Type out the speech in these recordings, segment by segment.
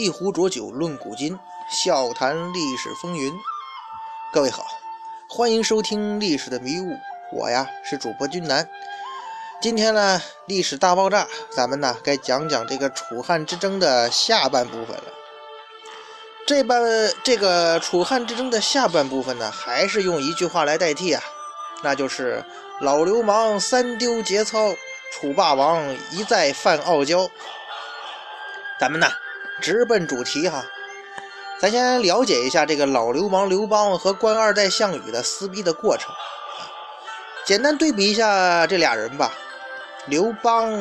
一壶浊酒论古今，笑谈历史风云。各位好，欢迎收听《历史的迷雾》，我呀是主播君南。今天呢，历史大爆炸，咱们呢该讲讲这个楚汉之争的下半部分了。这半这个楚汉之争的下半部分呢，还是用一句话来代替啊，那就是“老流氓三丢节操，楚霸王一再犯傲娇”。咱们呢，直奔主题哈。咱先了解一下这个老流氓刘邦和官二代项羽的撕逼的过程。简单对比一下这俩人吧。刘邦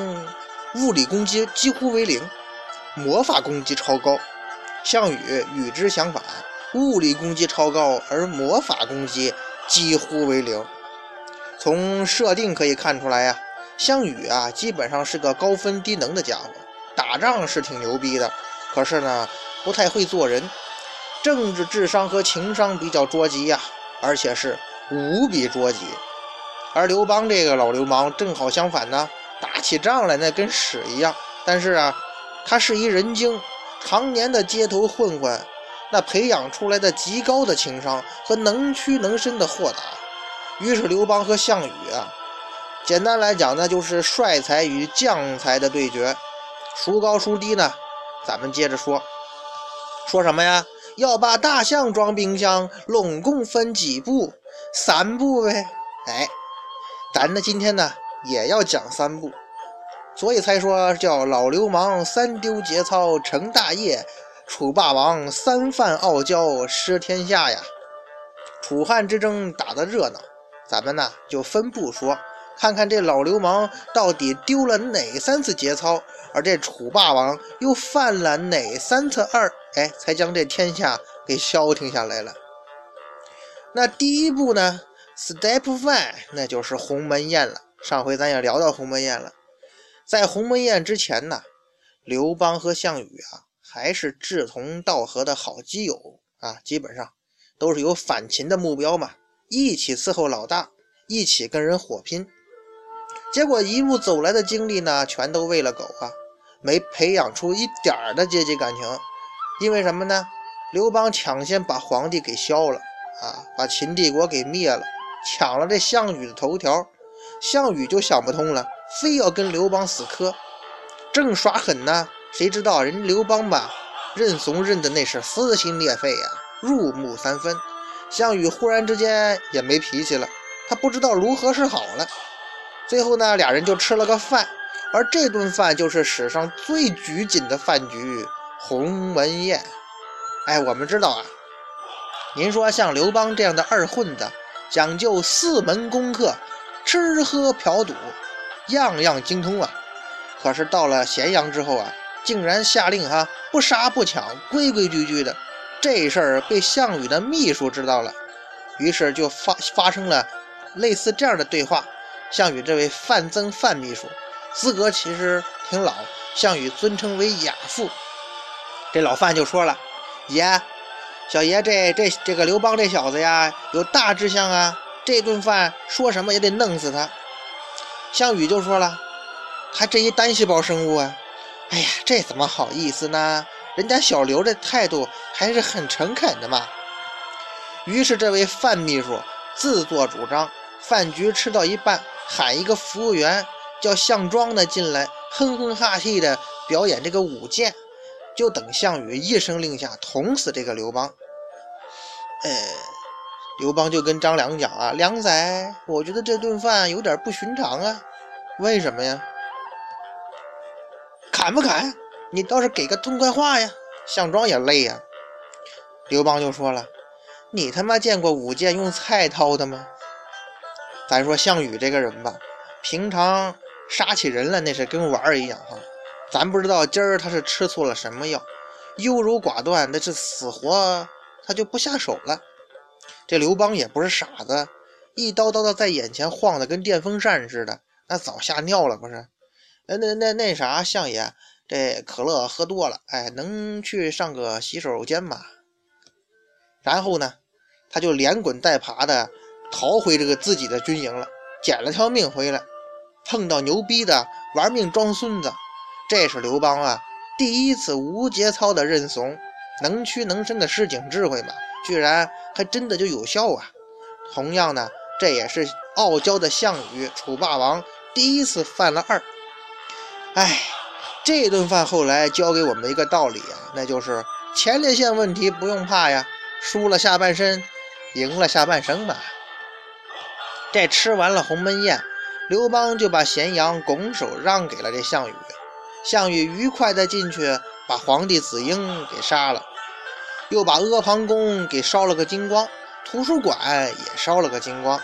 物理攻击几乎为零，魔法攻击超高；项羽与之相反，物理攻击超高，而魔法攻击几乎为零。从设定可以看出来呀，项羽啊，基本上是个高分低能的家伙。打仗是挺牛逼的，可是呢，不太会做人，政治智商和情商比较捉急呀，而且是无比捉急。而刘邦这个老流氓正好相反呢，打起仗来那跟屎一样。但是啊，他是一人精，常年的街头混混，那培养出来的极高的情商和能屈能伸的豁达，于是刘邦和项羽啊，简单来讲呢，就是帅才与将才的对决。孰高孰低呢？咱们接着说，说什么呀？要把大象装冰箱，拢共分几步？三步呗。哎，咱呢今天呢也要讲三步，所以才说叫老流氓三丢节操成大业，楚霸王三犯傲娇失天下呀。楚汉之争打得热闹，咱们呢就分步说。看看这老流氓到底丢了哪三次节操，而这楚霸王又犯了哪三次二，哎，才将这天下给消停下来了。那第一步呢，Step One，那就是鸿门宴了。上回咱也聊到鸿门宴了，在鸿门宴之前呢，刘邦和项羽啊还是志同道合的好基友啊，基本上都是有反秦的目标嘛，一起伺候老大，一起跟人火拼。结果一路走来的经历呢，全都喂了狗啊，没培养出一点儿的阶级感情。因为什么呢？刘邦抢先把皇帝给削了啊，把秦帝国给灭了，抢了这项羽的头条。项羽就想不通了，非要跟刘邦死磕，正耍狠呢。谁知道人刘邦吧，认怂认的那是撕心裂肺呀，入木三分。项羽忽然之间也没脾气了，他不知道如何是好了。最后呢，俩人就吃了个饭，而这顿饭就是史上最拘谨的饭局——鸿门宴。哎，我们知道啊，您说像刘邦这样的二混子，讲究四门功课，吃喝嫖赌，样样精通啊。可是到了咸阳之后啊，竟然下令哈，不杀不抢，规规矩矩的。这事儿被项羽的秘书知道了，于是就发发生了类似这样的对话。项羽这位范增范秘书，资格其实挺老，项羽尊称为亚父。这老范就说了：“爷，小爷这这这个刘邦这小子呀，有大志向啊，这顿饭说什么也得弄死他。”项羽就说了：“他这一单细胞生物啊，哎呀，这怎么好意思呢？人家小刘这态度还是很诚恳的嘛。”于是这位范秘书自作主张，饭局吃到一半。喊一个服务员叫项庄的进来，哼哼哈气的表演这个舞剑，就等项羽一声令下捅死这个刘邦。呃，刘邦就跟张良讲啊，良仔，我觉得这顿饭有点不寻常啊，为什么呀？砍不砍？你倒是给个痛快话呀！项庄也累呀。刘邦就说了，你他妈见过舞剑用菜刀的吗？咱说项羽这个人吧，平常杀起人来那是跟玩儿一样哈。咱不知道今儿他是吃错了什么药，优柔寡断，那是死活他就不下手了。这刘邦也不是傻子，一刀刀的在眼前晃的跟电风扇似的，那早吓尿了不是？那那那那啥，相爷，这可乐喝多了，哎，能去上个洗手间吗？然后呢，他就连滚带爬的。逃回这个自己的军营了，捡了条命回来，碰到牛逼的玩命装孙子，这是刘邦啊第一次无节操的认怂，能屈能伸的市井智慧嘛，居然还真的就有效啊！同样呢，这也是傲娇的项羽楚霸王第一次犯了二。哎，这顿饭后来教给我们一个道理啊，那就是前列腺问题不用怕呀，输了下半身，赢了下半生嘛。这吃完了鸿门宴，刘邦就把咸阳拱手让给了这项羽。项羽愉快地进去，把皇帝子婴给杀了，又把阿房宫给烧了个精光，图书馆也烧了个精光。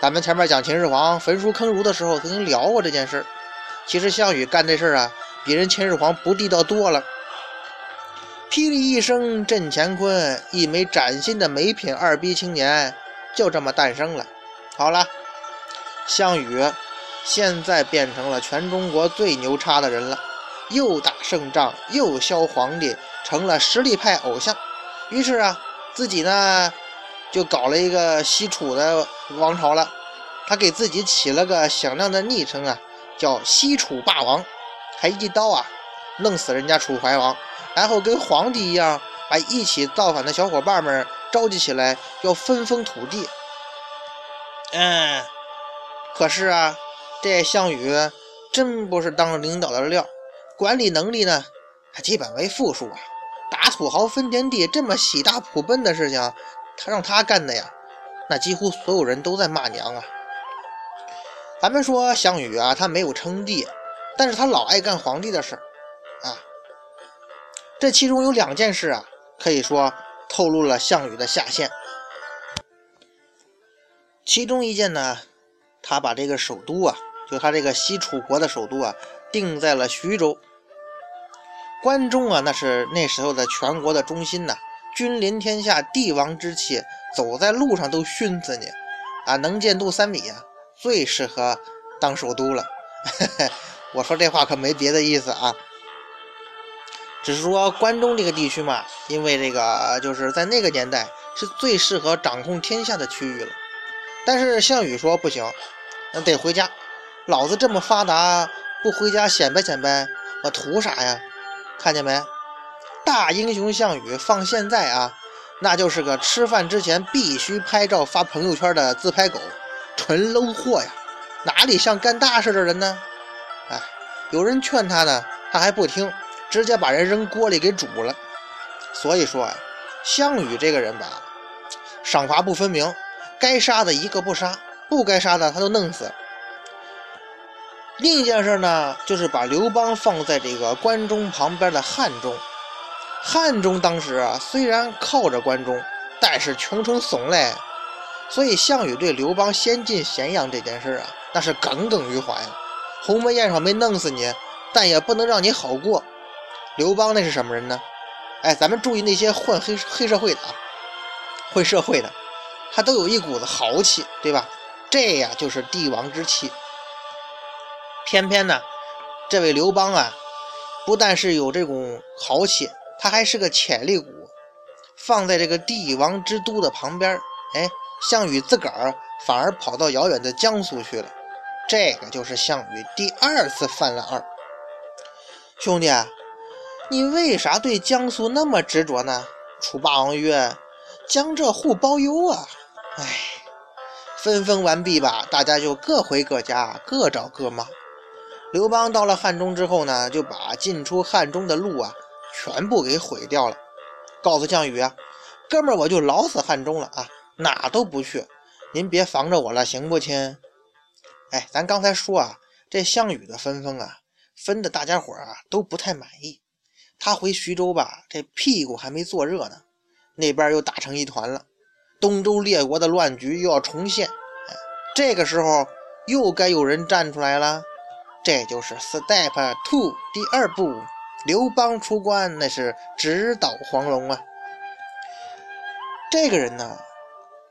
咱们前面讲秦始皇焚书坑儒的时候，曾经聊过这件事。其实项羽干这事啊，比人秦始皇不地道多了。霹雳一声震乾坤，一枚崭新的美品二逼青年就这么诞生了。好了，项羽现在变成了全中国最牛叉的人了，又打胜仗，又削皇帝，成了实力派偶像。于是啊，自己呢就搞了一个西楚的王朝了。他给自己起了个响亮的昵称啊，叫西楚霸王，还一刀啊弄死人家楚怀王，然后跟皇帝一样，把一起造反的小伙伴们召集起来，要分封土地。嗯，可是啊，这项羽真不是当领导的料，管理能力呢，还基本为负数啊。打土豪分田地这么喜大普奔的事情，他让他干的呀，那几乎所有人都在骂娘啊。咱们说项羽啊，他没有称帝，但是他老爱干皇帝的事啊。这其中有两件事啊，可以说透露了项羽的下限。其中一件呢，他把这个首都啊，就他这个西楚国的首都啊，定在了徐州。关中啊，那是那时候的全国的中心呐，君临天下，帝王之气，走在路上都熏死你啊！能见度三米啊，最适合当首都了。我说这话可没别的意思啊，只是说关中这个地区嘛，因为这个就是在那个年代是最适合掌控天下的区域了。但是项羽说不行，得回家。老子这么发达，不回家显摆显摆，我图啥呀？看见没？大英雄项羽放现在啊，那就是个吃饭之前必须拍照发朋友圈的自拍狗，纯 low 货呀！哪里像干大事的人呢？哎，有人劝他呢，他还不听，直接把人扔锅里给煮了。所以说啊，项羽这个人吧，赏罚不分明。该杀的一个不杀，不该杀的他都弄死。另一件事呢，就是把刘邦放在这个关中旁边的汉中。汉中当时啊，虽然靠着关中，但是穷成怂嘞。所以项羽对刘邦先进咸阳这件事啊，那是耿耿于怀。鸿门宴上没弄死你，但也不能让你好过。刘邦那是什么人呢？哎，咱们注意那些混黑黑社会的啊，混社会的。他都有一股子豪气，对吧？这呀就是帝王之气。偏偏呢，这位刘邦啊，不但是有这种豪气，他还是个潜力股。放在这个帝王之都的旁边，哎，项羽自个儿反而跑到遥远的江苏去了。这个就是项羽第二次犯了二。兄弟，你为啥对江苏那么执着呢？楚霸王曰。江浙沪包邮啊！哎，分封完毕吧，大家就各回各家，各找各妈。刘邦到了汉中之后呢，就把进出汉中的路啊，全部给毁掉了。告诉项羽啊，哥们儿，我就老死汉中了啊，哪都不去，您别防着我了，行不亲？哎，咱刚才说啊，这项羽的分封啊，分的大家伙啊都不太满意。他回徐州吧，这屁股还没坐热呢。那边又打成一团了，东周列国的乱局又要重现。这个时候又该有人站出来了，这就是 Step Two 第二步，刘邦出关，那是直捣黄龙啊。这个人呢，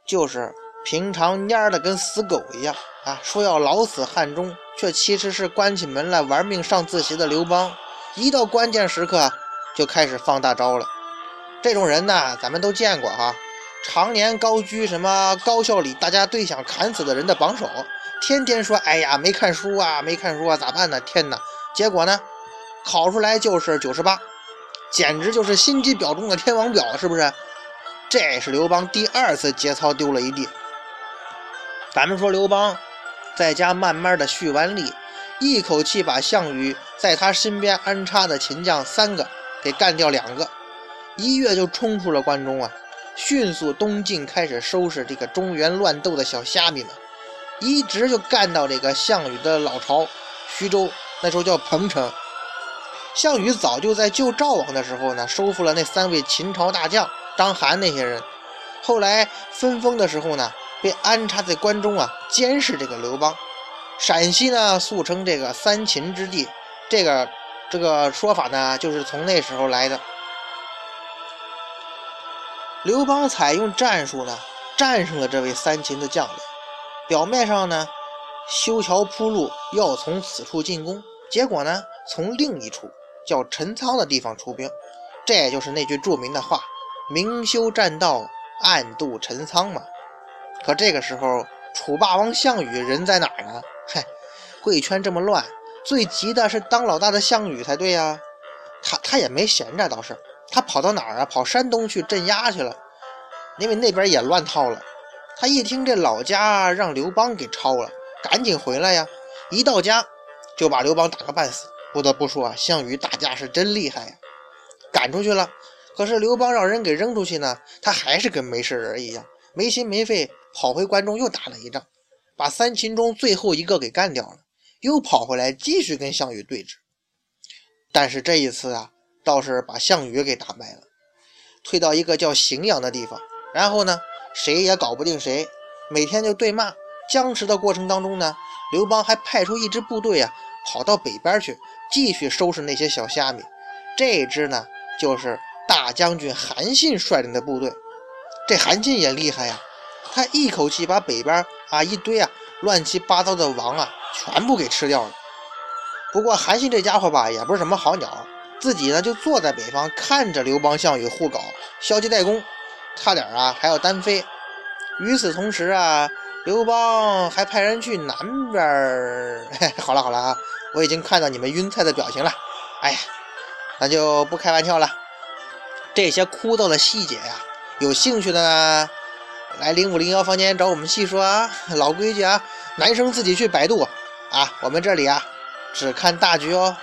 就是平常蔫的跟死狗一样啊，说要老死汉中，却其实是关起门来玩命上自习的刘邦，一到关键时刻就开始放大招了。这种人呢，咱们都见过哈，常年高居什么高校里大家最想砍死的人的榜首，天天说：“哎呀，没看书啊，没看书啊，咋办呢？”天哪！结果呢，考出来就是九十八，简直就是心机婊中的天王婊，是不是？这是刘邦第二次节操丢了一地。咱们说刘邦在家慢慢的蓄完力，一口气把项羽在他身边安插的秦将三个给干掉两个，一跃就冲出了关中啊！迅速东进，开始收拾这个中原乱斗的小虾米们，一直就干到这个项羽的老巢徐州，那时候叫彭城。项羽早就在救赵王的时候呢，收复了那三位秦朝大将章邯那些人。后来分封的时候呢，被安插在关中啊，监视这个刘邦。陕西呢，素称这个三秦之地，这个这个说法呢，就是从那时候来的。刘邦采用战术呢，战胜了这位三秦的将领。表面上呢，修桥铺路，要从此处进攻，结果呢，从另一处叫陈仓的地方出兵。这也就是那句著名的话：“明修栈道，暗度陈仓”嘛。可这个时候，楚霸王项羽人在哪儿呢？嗨，贵圈这么乱，最急的是当老大的项羽才对呀。他他也没闲着，倒是。他跑到哪儿啊？跑山东去镇压去了，因为那边也乱套了。他一听这老家让刘邦给抄了，赶紧回来呀！一到家就把刘邦打个半死。不得不说啊，项羽打架是真厉害呀！赶出去了，可是刘邦让人给扔出去呢，他还是跟没事人一样，没心没肺跑回关中又打了一仗，把三秦中最后一个给干掉了，又跑回来继续跟项羽对峙。但是这一次啊。倒是把项羽给打败了，退到一个叫荥阳的地方，然后呢，谁也搞不定谁，每天就对骂。僵持的过程当中呢，刘邦还派出一支部队啊，跑到北边去，继续收拾那些小虾米。这支呢，就是大将军韩信率领的部队。这韩信也厉害呀，他一口气把北边啊一堆啊乱七八糟的王啊全部给吃掉了。不过韩信这家伙吧，也不是什么好鸟。自己呢就坐在北方，看着刘邦、项羽互搞，消极怠工，差点啊还要单飞。与此同时啊，刘邦还派人去南边儿。好了好了啊，我已经看到你们晕菜的表情了。哎呀，那就不开玩笑了。这些枯燥的细节呀，有兴趣的呢，来零五零幺房间找我们细说啊。老规矩啊，男生自己去百度啊。我们这里啊，只看大局哦。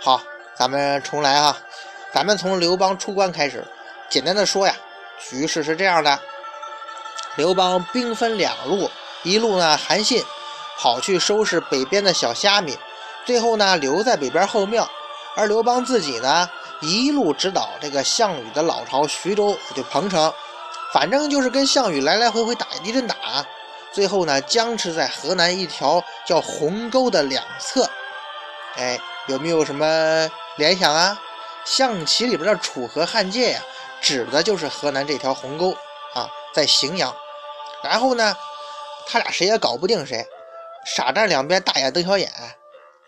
好。咱们重来哈，咱们从刘邦出关开始，简单的说呀，局势是这样的：刘邦兵分两路，一路呢韩信跑去收拾北边的小虾米，最后呢留在北边后庙；而刘邦自己呢一路指导这个项羽的老巢徐州，就彭城，反正就是跟项羽来来回回打一阵打，最后呢僵持在河南一条叫鸿沟的两侧。哎，有没有什么？联想啊，象棋里边的楚河汉界呀，指的就是河南这条鸿沟啊，在荥阳。然后呢，他俩谁也搞不定谁，傻站两边大眼瞪小眼，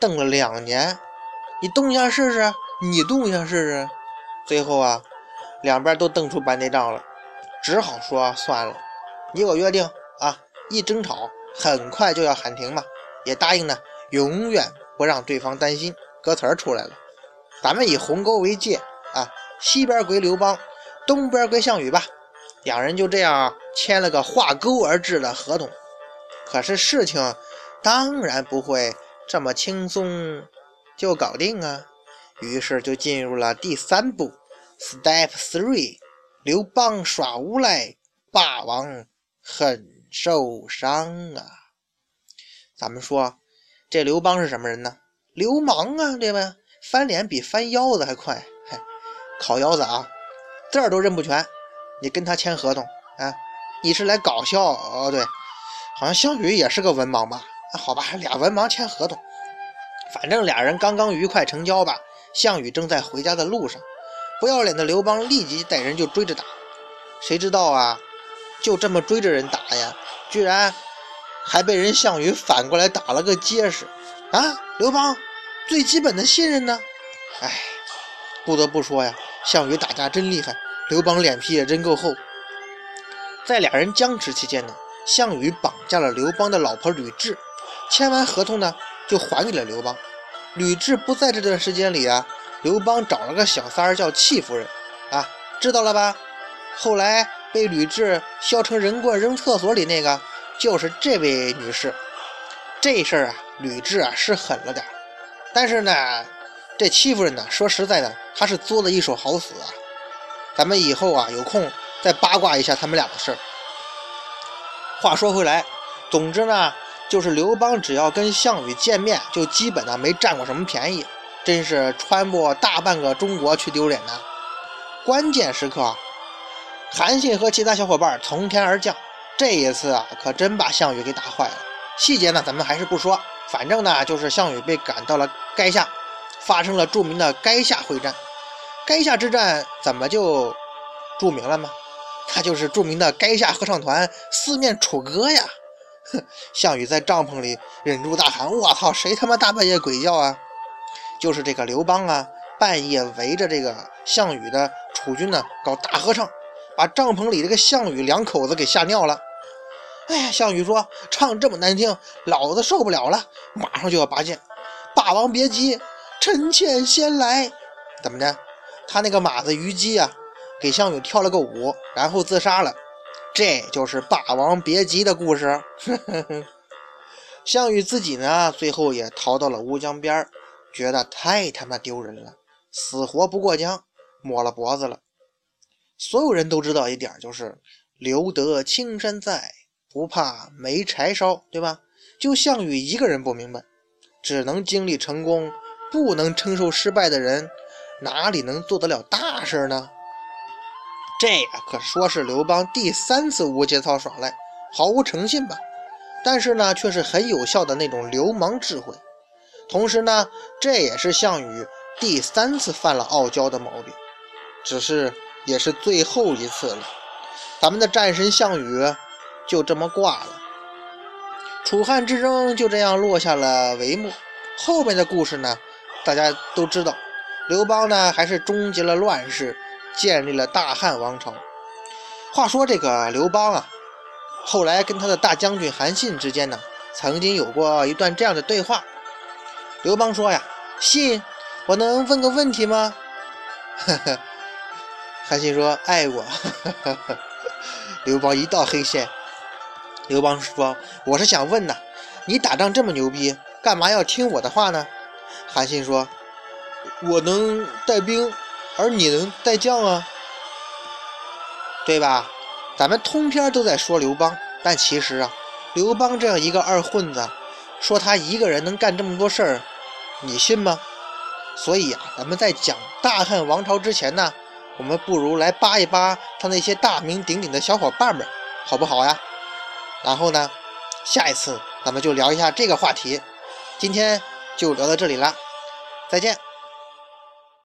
瞪了两年。你动一下试试，你动一下试试。最后啊，两边都瞪出白内障了，只好说算了。你我约定啊，一争吵很快就要喊停嘛，也答应呢，永远不让对方担心。歌词出来了。咱们以鸿沟为界啊，西边归刘邦，东边归项羽吧。两人就这样签了个划沟而治的合同。可是事情当然不会这么轻松就搞定啊。于是就进入了第三步，Step Three，刘邦耍无赖，霸王很受伤啊。咱们说这刘邦是什么人呢？流氓啊，对吧？翻脸比翻腰子还快，嗨，烤腰子啊，字儿都认不全。你跟他签合同啊？你是来搞笑？哦，对，好像项羽也是个文盲吧？那好吧，俩文盲签合同，反正俩人刚刚愉快成交吧。项羽正在回家的路上，不要脸的刘邦立即带人就追着打。谁知道啊？就这么追着人打呀，居然还被人项羽反过来打了个结实啊！刘邦。最基本的信任呢？哎，不得不说呀，项羽打架真厉害，刘邦脸皮也真够厚。在俩人僵持期间呢，项羽绑架了刘邦的老婆吕雉，签完合同呢，就还给了刘邦。吕雉不在这段时间里啊，刘邦找了个小三儿叫戚夫人，啊，知道了吧？后来被吕雉削成人棍扔厕所里那个，就是这位女士。这事儿啊，吕雉啊是狠了点但是呢，这戚夫人呢，说实在的，她是作了一手好死啊。咱们以后啊有空再八卦一下他们俩的事儿。话说回来，总之呢，就是刘邦只要跟项羽见面，就基本呢没占过什么便宜，真是穿过大半个中国去丢脸呢。关键时刻，韩信和其他小伙伴从天而降，这一次啊，可真把项羽给打坏了。细节呢，咱们还是不说，反正呢，就是项羽被赶到了垓下，发生了著名的垓下会战。垓下之战怎么就著名了吗？他就是著名的垓下合唱团四面楚歌呀！哼，项羽在帐篷里忍住大喊：“我操，谁他妈大半夜鬼叫啊？”就是这个刘邦啊，半夜围着这个项羽的楚军呢搞大合唱，把帐篷里这个项羽两口子给吓尿了。哎呀，项羽说：“唱这么难听，老子受不了了，马上就要拔剑。”霸王别姬，臣妾先来。怎么着？他那个马子虞姬啊，给项羽跳了个舞，然后自杀了。这就是《霸王别姬》的故事。项羽自己呢，最后也逃到了乌江边觉得太他妈丢人了，死活不过江，抹了脖子了。所有人都知道一点，就是留得青山在，不怕没柴烧，对吧？就项羽一个人不明白，只能经历成功，不能承受失败的人。哪里能做得了大事呢？这呀，可说是刘邦第三次无节操耍赖，毫无诚信吧？但是呢，却是很有效的那种流氓智慧。同时呢，这也是项羽第三次犯了傲娇的毛病，只是也是最后一次了。咱们的战神项羽就这么挂了，楚汉之争就这样落下了帷幕。后面的故事呢，大家都知道。刘邦呢，还是终结了乱世，建立了大汉王朝。话说这个刘邦啊，后来跟他的大将军韩信之间呢，曾经有过一段这样的对话。刘邦说呀：“信，我能问个问题吗？”呵呵，韩信说：“爱我。”刘邦一道黑线。刘邦说：“我是想问呐，你打仗这么牛逼，干嘛要听我的话呢？”韩信说。我能带兵，而你能带将啊，对吧？咱们通篇都在说刘邦，但其实啊，刘邦这样一个二混子，说他一个人能干这么多事儿，你信吗？所以啊，咱们在讲大汉王朝之前呢，我们不如来扒一扒他那些大名鼎鼎的小伙伴们，好不好呀？然后呢，下一次咱们就聊一下这个话题。今天就聊到这里了，再见。